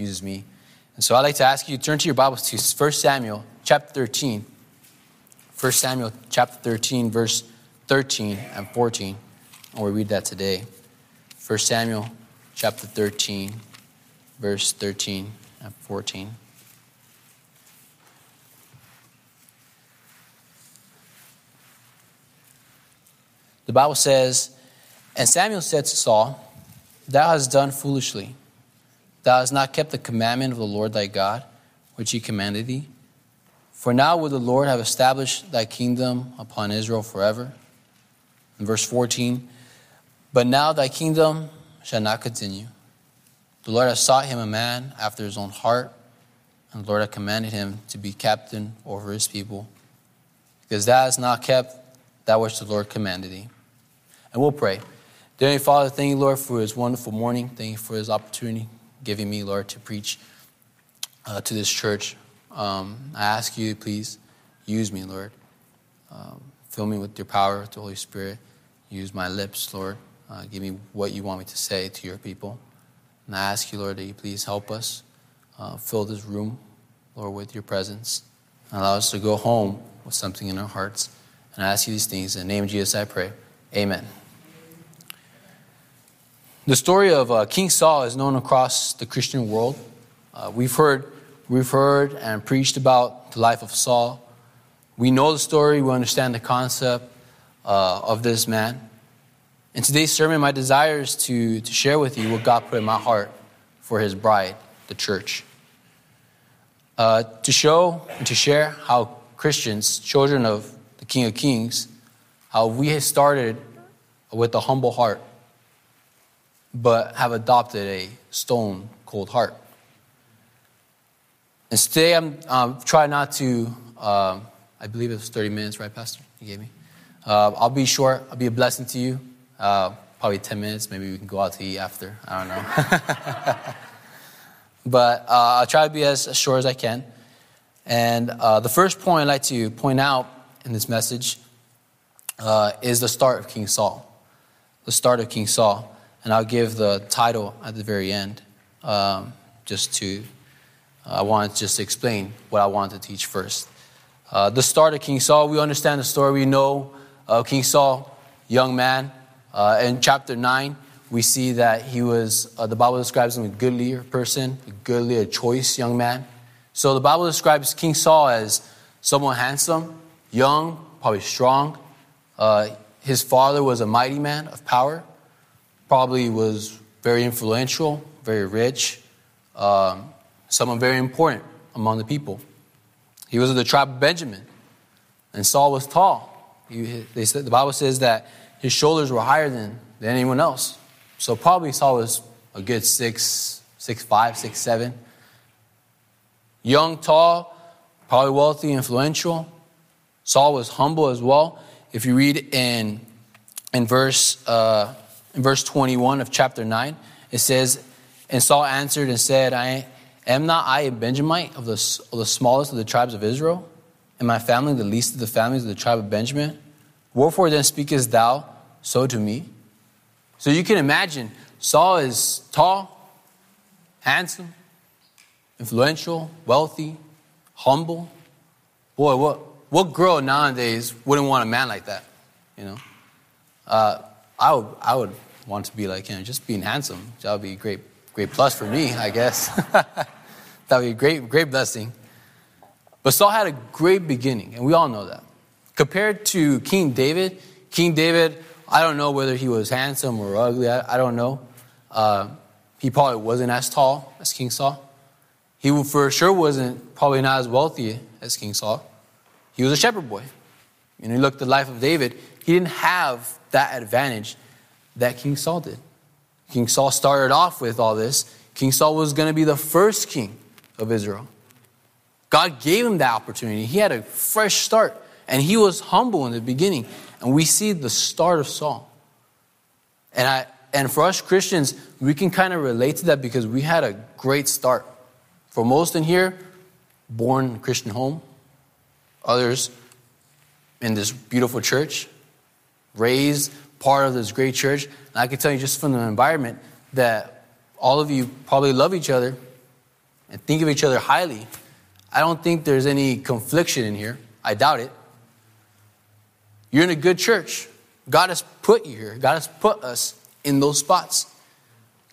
uses me. And so I'd like to ask you to turn to your Bibles to 1 Samuel chapter 13. 1 Samuel chapter 13, verse 13 and 14. And we read that today. 1 Samuel chapter 13, verse 13 and 14. The Bible says, And Samuel said to Saul, Thou hast done foolishly. Thou hast not kept the commandment of the Lord thy God, which he commanded thee. For now would the Lord have established thy kingdom upon Israel forever. In verse 14, But now thy kingdom shall not continue. The Lord has sought him a man after his own heart, and the Lord hath commanded him to be captain over his people, because thou hast not kept that which the Lord commanded thee. And we'll pray. Dear Father, thank you, Lord, for this wonderful morning. Thank you for this opportunity giving me, Lord, to preach uh, to this church. Um, I ask you, please, use me, Lord. Um, fill me with your power, with the Holy Spirit. Use my lips, Lord. Uh, give me what you want me to say to your people. And I ask you, Lord, that you please help us uh, fill this room, Lord, with your presence. And Allow us to go home with something in our hearts. And I ask you these things. In the name of Jesus, I pray. Amen. The story of uh, King Saul is known across the Christian world. Uh, we've heard, we've heard and preached about the life of Saul. We know the story. We understand the concept uh, of this man. In today's sermon, my desire is to, to share with you what God put in my heart for His bride, the church. Uh, to show and to share how Christians, children of the King of Kings, how we have started with a humble heart but have adopted a stone cold heart. And today I'm um, trying not to, um, I believe it was 30 minutes, right, Pastor? You gave me? Uh, I'll be short, I'll be a blessing to you. Uh, probably 10 minutes, maybe we can go out to eat after. I don't know. but uh, I'll try to be as, as, short as I can. And uh, the first point I'd like to point out in this message uh, is the start of King Saul. The start of King Saul and I'll give the title at the very end, um, just to, uh, I want to just explain what I want to teach first. Uh, the start of King Saul, we understand the story. We know of King Saul, young man. Uh, in chapter 9, we see that he was, uh, the Bible describes him a goodly person, a goodly, a choice young man. So the Bible describes King Saul as someone handsome, young, probably strong. Uh, his father was a mighty man of power probably was very influential, very rich, um, someone very important among the people. He was of the tribe of Benjamin, and Saul was tall. He, they said, the Bible says that his shoulders were higher than, than anyone else. So probably Saul was a good six, six five, six seven. Young, tall, probably wealthy, influential. Saul was humble as well. If you read in in verse uh, in verse 21 of chapter 9, it says, And Saul answered and said, I am not I a Benjamite of the, of the smallest of the tribes of Israel? And my family the least of the families of the tribe of Benjamin? Wherefore then speakest thou so to me? So you can imagine, Saul is tall, handsome, influential, wealthy, humble. Boy, what, what girl nowadays wouldn't want a man like that? You know? Uh, I would, I would want to be like him. Just being handsome, that would be a great, great plus for me, I guess. that would be a great, great blessing. But Saul had a great beginning, and we all know that. Compared to King David, King David, I don't know whether he was handsome or ugly, I, I don't know. Uh, he probably wasn't as tall as King Saul. He for sure wasn't probably not as wealthy as King Saul. He was a shepherd boy. You look at the life of David, he didn't have that advantage that King Saul did. King Saul started off with all this. King Saul was going to be the first king of Israel. God gave him that opportunity. He had a fresh start, and he was humble in the beginning. And we see the start of Saul. And, I, and for us Christians, we can kind of relate to that because we had a great start. For most in here, born in a Christian home, others in this beautiful church, raised part of this great church. And I can tell you just from the environment that all of you probably love each other. and think of each other highly, I don't think there's any confliction in here. I doubt it. You're in a good church. God has put you here. God has put us in those spots.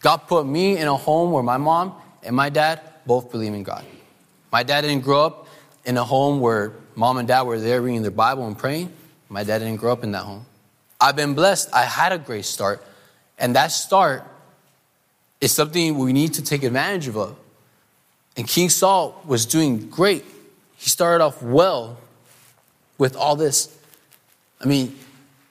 God put me in a home where my mom and my dad both believe in God. My dad didn't grow up in a home where mom and dad were there reading their Bible and praying. My dad didn't grow up in that home. I've been blessed. I had a great start. And that start is something we need to take advantage of. And King Saul was doing great. He started off well with all this. I mean,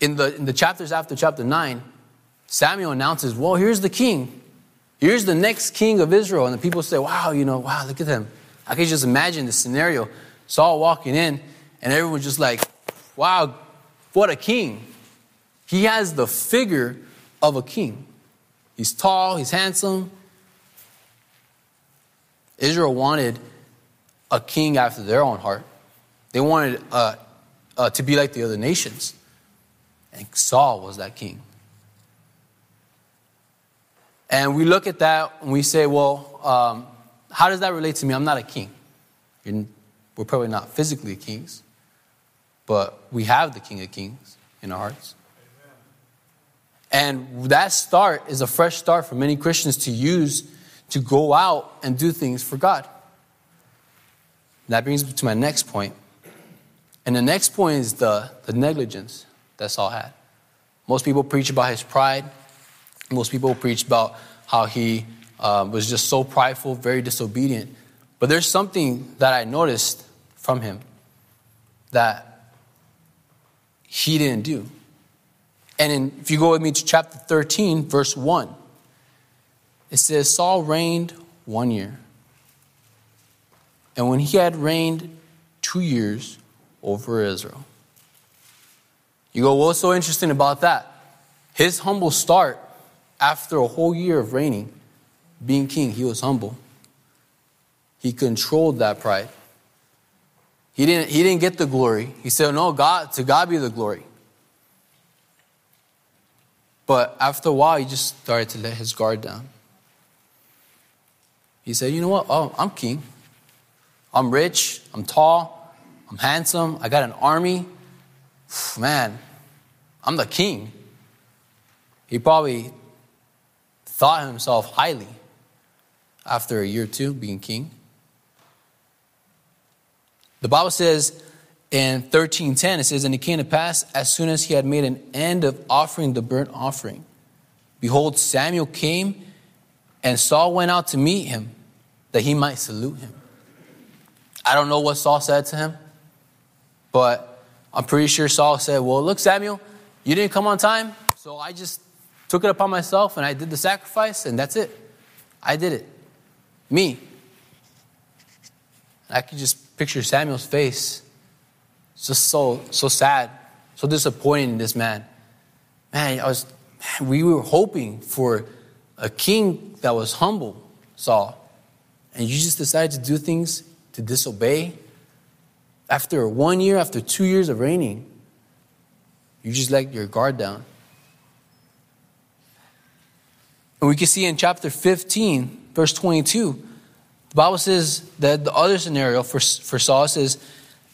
in the, in the chapters after chapter 9, Samuel announces, Well, here's the king. Here's the next king of Israel. And the people say, Wow, you know, wow, look at him. I can just imagine the scenario. Saul walking in, and everyone's just like, Wow, what a king. He has the figure of a king. He's tall, he's handsome. Israel wanted a king after their own heart. They wanted uh, uh, to be like the other nations. And Saul was that king. And we look at that and we say, well, um, how does that relate to me? I'm not a king. we're probably not physically kings, but we have the King of Kings in our hearts. And that start is a fresh start for many Christians to use to go out and do things for God. That brings me to my next point. And the next point is the, the negligence that Saul had. Most people preach about his pride. Most people preach about how he um, was just so prideful, very disobedient. But there's something that I noticed from him that he didn't do. And in, if you go with me to chapter 13, verse 1, it says Saul reigned one year. And when he had reigned two years over Israel. You go, well, what's so interesting about that? His humble start after a whole year of reigning, being king, he was humble. He controlled that pride. He didn't, he didn't get the glory. He said, No, God, to God be the glory. But after a while, he just started to let his guard down. He said, You know what? Oh, I'm king. I'm rich. I'm tall. I'm handsome. I got an army. Man, I'm the king. He probably thought himself highly after a year or two being king. The Bible says in 13:10 it says and it came to pass as soon as he had made an end of offering the burnt offering behold Samuel came and Saul went out to meet him that he might salute him. I don't know what Saul said to him but I'm pretty sure Saul said well look Samuel you didn't come on time so I just took it upon myself and I did the sacrifice and that's it. I did it. Me. I could just picture Samuel's face just so so sad, so disappointing in this man. Man, I was man, we were hoping for a king that was humble, Saul. And you just decided to do things to disobey. After one year, after two years of reigning, you just let your guard down. And we can see in chapter 15, verse 22, the Bible says that the other scenario for, for Saul says,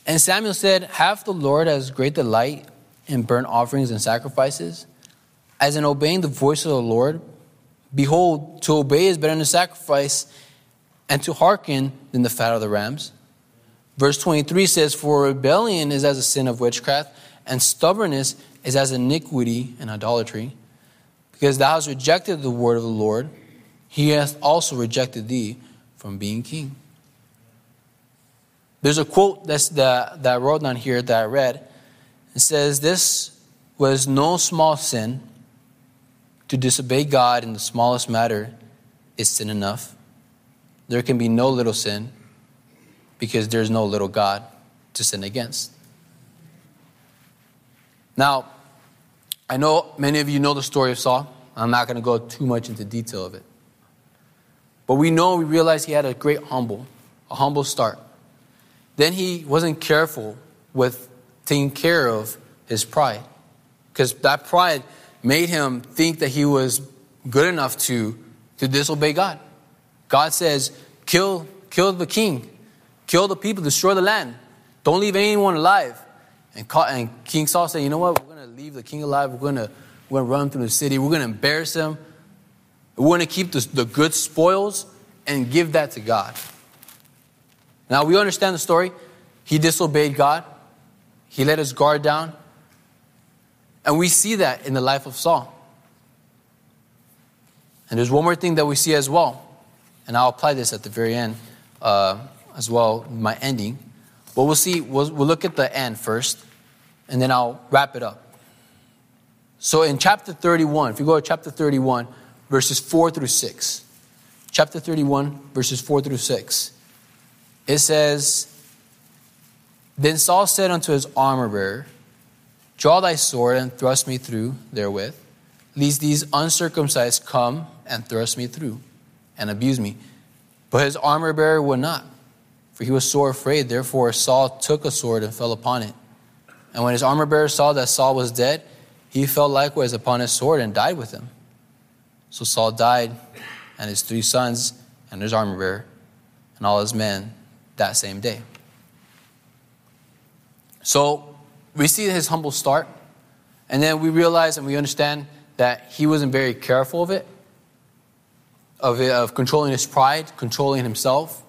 and Samuel said, Have the Lord as great delight in burnt offerings and sacrifices, as in obeying the voice of the Lord? Behold, to obey is better than sacrifice, and to hearken than the fat of the rams. Verse 23 says, For rebellion is as a sin of witchcraft, and stubbornness is as iniquity and idolatry. Because thou hast rejected the word of the Lord, he hath also rejected thee from being king. There's a quote that's that, that I wrote down here that I read. It says, This was no small sin. To disobey God in the smallest matter is sin enough. There can be no little sin because there's no little God to sin against. Now, I know many of you know the story of Saul. I'm not going to go too much into detail of it. But we know, we realize he had a great humble, a humble start. Then he wasn't careful with taking care of his pride. Because that pride made him think that he was good enough to, to disobey God. God says, kill, kill the king, kill the people, destroy the land. Don't leave anyone alive. And, and King Saul said, You know what? We're going to leave the king alive. We're going to we're to run through the city. We're going to embarrass him. We're going to keep the, the good spoils and give that to God. Now, we understand the story. He disobeyed God, he let his guard down. And we see that in the life of Saul. And there's one more thing that we see as well. And I'll apply this at the very end uh, as well, my ending. But we'll see, we'll, we'll look at the end first, and then I'll wrap it up. So in chapter 31, if you go to chapter 31, verses 4 through 6, chapter 31, verses 4 through 6, it says, Then Saul said unto his armor bearer, Draw thy sword and thrust me through therewith, lest these uncircumcised come and thrust me through and abuse me. But his armor bearer would not, for he was sore afraid. Therefore Saul took a sword and fell upon it. And when his armor bearer saw that Saul was dead, he fell likewise upon his sword and died with him. So Saul died, and his three sons, and his armor bearer, and all his men that same day. So we see his humble start, and then we realize and we understand that he wasn't very careful of it, of, it, of controlling his pride, controlling himself.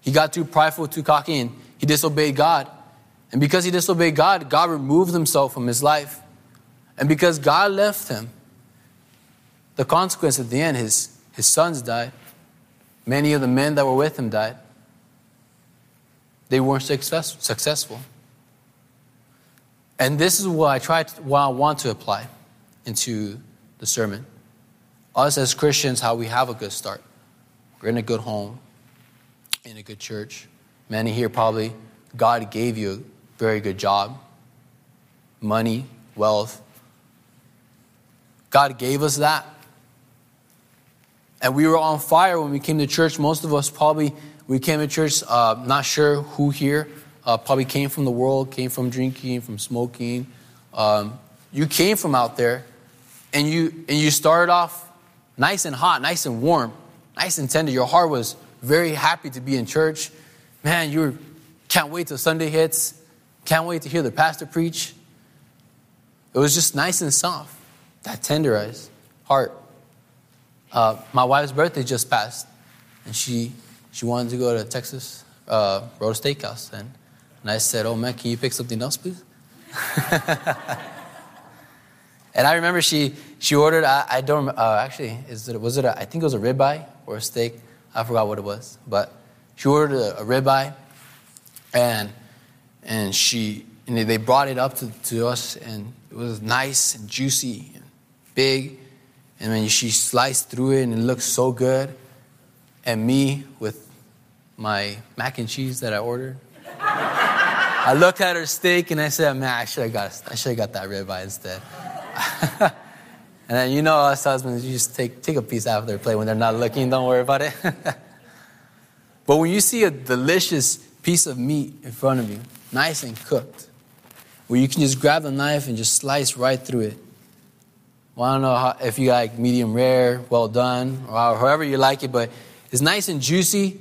He got too prideful, too cocky, and he disobeyed God. And because he disobeyed God, God removed himself from his life. And because God left him, the consequence at the end, his, his sons died. Many of the men that were with him died. They weren't success, successful. And this is what I try to, what I want to apply into the sermon. Us as Christians, how we have a good start. We're in a good home, in a good church. Many here probably, God gave you a very good job, money, wealth, God gave us that. And we were on fire when we came to church. Most of us probably, we came to church, uh, not sure who here, uh, probably came from the world, came from drinking, from smoking. Um, you came from out there, and you, and you started off nice and hot, nice and warm, nice and tender. Your heart was very happy to be in church. Man, you can't wait till Sunday hits, can't wait to hear the pastor preach. It was just nice and soft that tenderized heart. Uh, my wife's birthday just passed, and she she wanted to go to Texas uh, Road Steakhouse, and and I said, "Oh man, can you pick something else, please?" and I remember she she ordered. I, I don't uh, actually is it was it a, I think it was a ribeye or a steak. I forgot what it was, but she ordered a, a ribeye, and and she and they brought it up to, to us, and it was nice and juicy and big, and then she sliced through it and it looked so good. And me with my mac and cheese that I ordered. I looked at her steak and I said, man, I should have got, I should have got that ribeye instead. and then you know us husbands, you just take, take a piece out of their plate when they're not looking, don't worry about it. but when you see a delicious piece of meat in front of you, nice and cooked, where you can just grab the knife and just slice right through it, well, I don't know how, if you like medium rare, well done, or however you like it, but it's nice and juicy.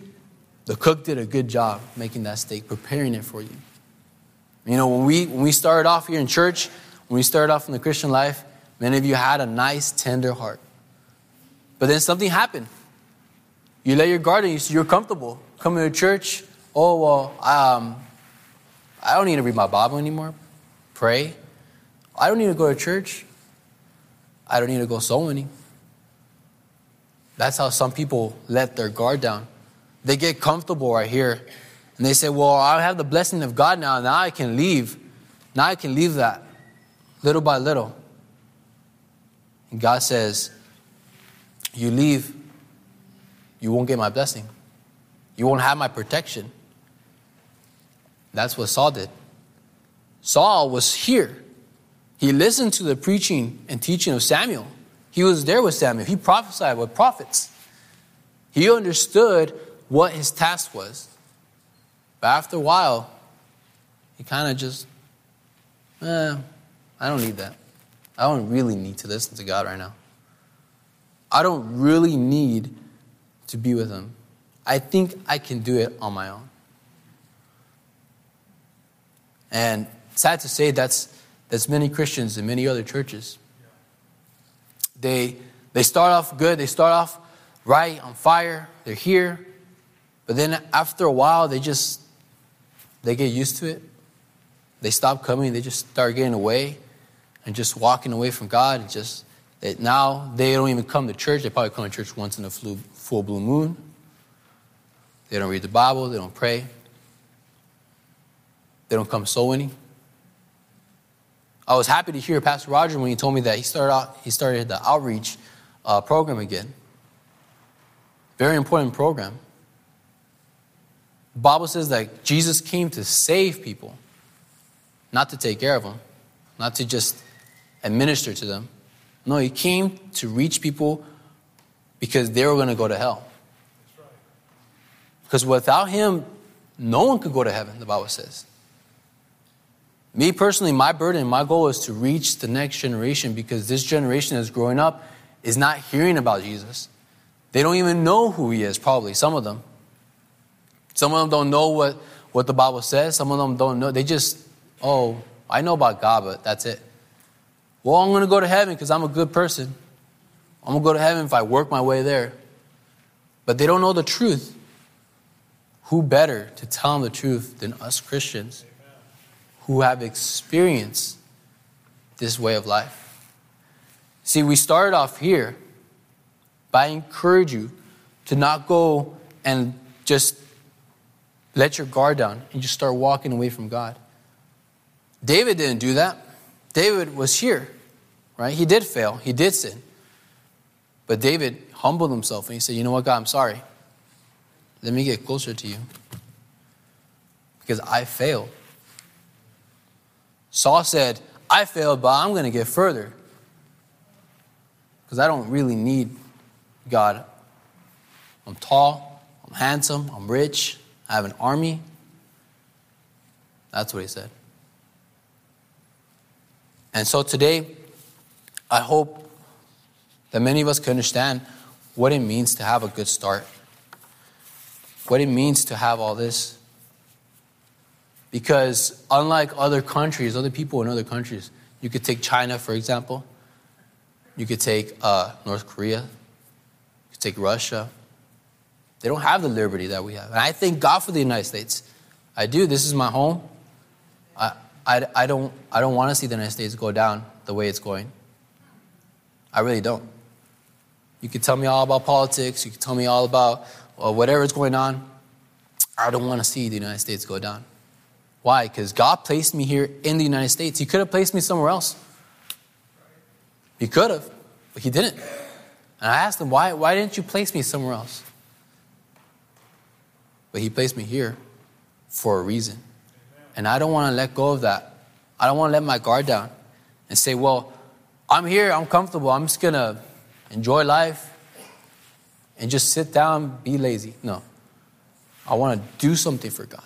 The cook did a good job making that steak, preparing it for you. You know, when we, when we started off here in church, when we started off in the Christian life, many of you had a nice, tender heart. But then something happened. You let your guard in, you're comfortable. Coming to church, oh, well, um, I don't need to read my Bible anymore. Pray. I don't need to go to church. I don't need to go soul winning. That's how some people let their guard down. They get comfortable right here and they say, Well, I have the blessing of God now. Now I can leave. Now I can leave that little by little. And God says, You leave, you won't get my blessing. You won't have my protection. That's what Saul did. Saul was here. He listened to the preaching and teaching of Samuel. He was there with Samuel. He prophesied with prophets. He understood what his task was. But after a while, he kind of just, eh, I don't need that. I don't really need to listen to God right now. I don't really need to be with Him. I think I can do it on my own. And sad to say, that's, that's many Christians in many other churches. They, they start off good, they start off right, on fire, they're here, but then after a while, they just, they get used to it. They stop coming, they just start getting away and just walking away from God. And just, that now they don't even come to church. They probably come to church once in a full full blue moon. They don't read the Bible, they don't pray. They don't come soul winning. I was happy to hear Pastor Roger when he told me that he started out, he started the outreach uh, program again. Very important program. Bible says that Jesus came to save people, not to take care of them, not to just administer to them. No, he came to reach people because they were going to go to hell. Because without him, no one could go to heaven, the Bible says. Me personally, my burden, my goal is to reach the next generation because this generation that's growing up is not hearing about Jesus. They don't even know who he is, probably, some of them. Some of them don't know what, what the Bible says. Some of them don't know. They just, oh, I know about God, but that's it. Well, I'm going to go to heaven because I'm a good person. I'm going to go to heaven if I work my way there. But they don't know the truth. Who better to tell them the truth than us Christians? who have experienced this way of life. See, we started off here, but I encourage you to not go and just let your guard down and just start walking away from God. David didn't do that. David was here, right? He did fail, he did sin. But David humbled himself and he said, You know what, God, I'm sorry. Let me get closer to you because I failed. Saul said, I failed, but I'm going to get further. Because I don't really need God. I'm tall, I'm handsome, I'm rich, I have an army. That's what he said. And so today, I hope that many of us can understand what it means to have a good start, what it means to have all this. Because unlike other countries, other people in other countries, you could take China, for example, you could take uh, North Korea, you could take Russia. They don't have the liberty that we have. And I thank God for the United States. I do. This is my home. I, I, I don't, I don't want to see the United States go down the way it's going. I really don't. You can tell me all about politics, you can tell me all about uh, whatever is going on. I don't want to see the United States go down. Why? Because God placed me here in the United States. He could have placed me somewhere else. He could have, but He didn't. And I asked Him, why, why didn't you place me somewhere else? But He placed me here for a reason. And I don't want to let go of that. I don't want to let my guard down and say, well, I'm here, I'm comfortable, I'm just going to enjoy life and just sit down, be lazy. No. I want to do something for God.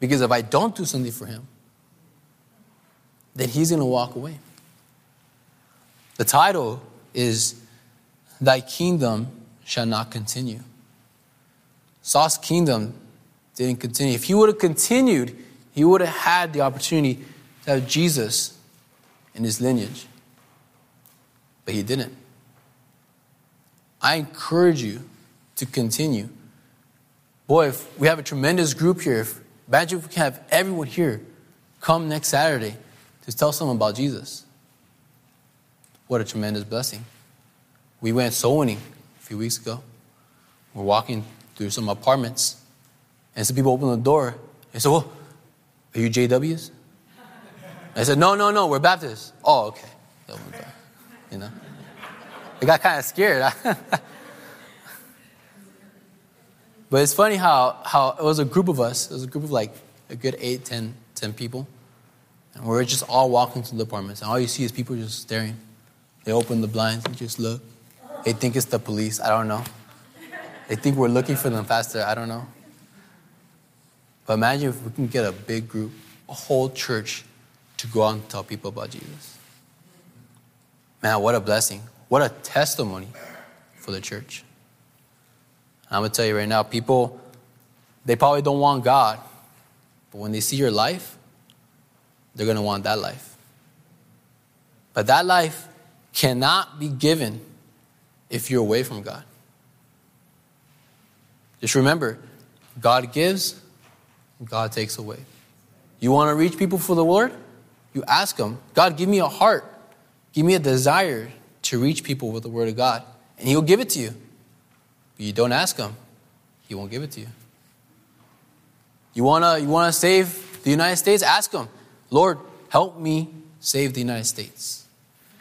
Because if I don't do something for him, then he's going to walk away. The title is Thy Kingdom Shall Not Continue. Saul's kingdom didn't continue. If he would have continued, he would have had the opportunity to have Jesus in his lineage. But he didn't. I encourage you to continue. Boy, if we have a tremendous group here, if Imagine if we can have everyone here come next Saturday to tell someone about Jesus. What a tremendous blessing. We went soul winning a few weeks ago. We're walking through some apartments, and some people open the door. They said, Well, are you JWs? I said, No, no, no, we're Baptists. Oh, okay. You know? They got kind of scared. But it's funny how, how it was a group of us, it was a group of like a good eight, ten, ten people. And we're just all walking through the apartments. And all you see is people just staring. They open the blinds and just look. They think it's the police. I don't know. They think we're looking for them faster. I don't know. But imagine if we can get a big group, a whole church, to go out and tell people about Jesus. Man, what a blessing. What a testimony for the church. I'm going to tell you right now, people, they probably don't want God, but when they see your life, they're going to want that life. But that life cannot be given if you're away from God. Just remember, God gives, God takes away. You want to reach people for the Lord? You ask Him, God, give me a heart, give me a desire to reach people with the Word of God, and He'll give it to you. But you don't ask Him, He won't give it to you. You want to you wanna save the United States? Ask Him, Lord, help me save the United States.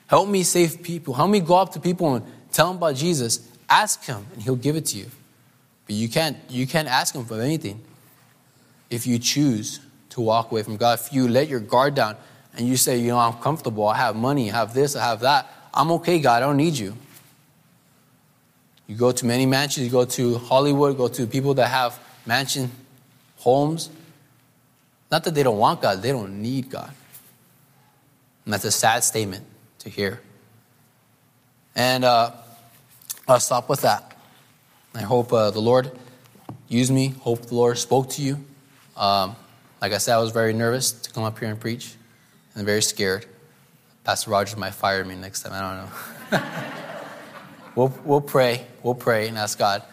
Help me save people. Help me go up to people and tell them about Jesus. Ask Him, and He'll give it to you. But you can't, you can't ask Him for anything if you choose to walk away from God. If you let your guard down and you say, you know, I'm comfortable, I have money, I have this, I have that, I'm okay, God, I don't need you. You go to many mansions, you go to Hollywood, go to people that have mansion homes. Not that they don't want God, they don't need God. And that's a sad statement to hear. And uh, I'll stop with that. I hope uh, the Lord used me. Hope the Lord spoke to you. Um, like I said, I was very nervous to come up here and preach and very scared. Pastor Rogers might fire me next time. I don't know. we'll, we'll pray. We'll pray and ask God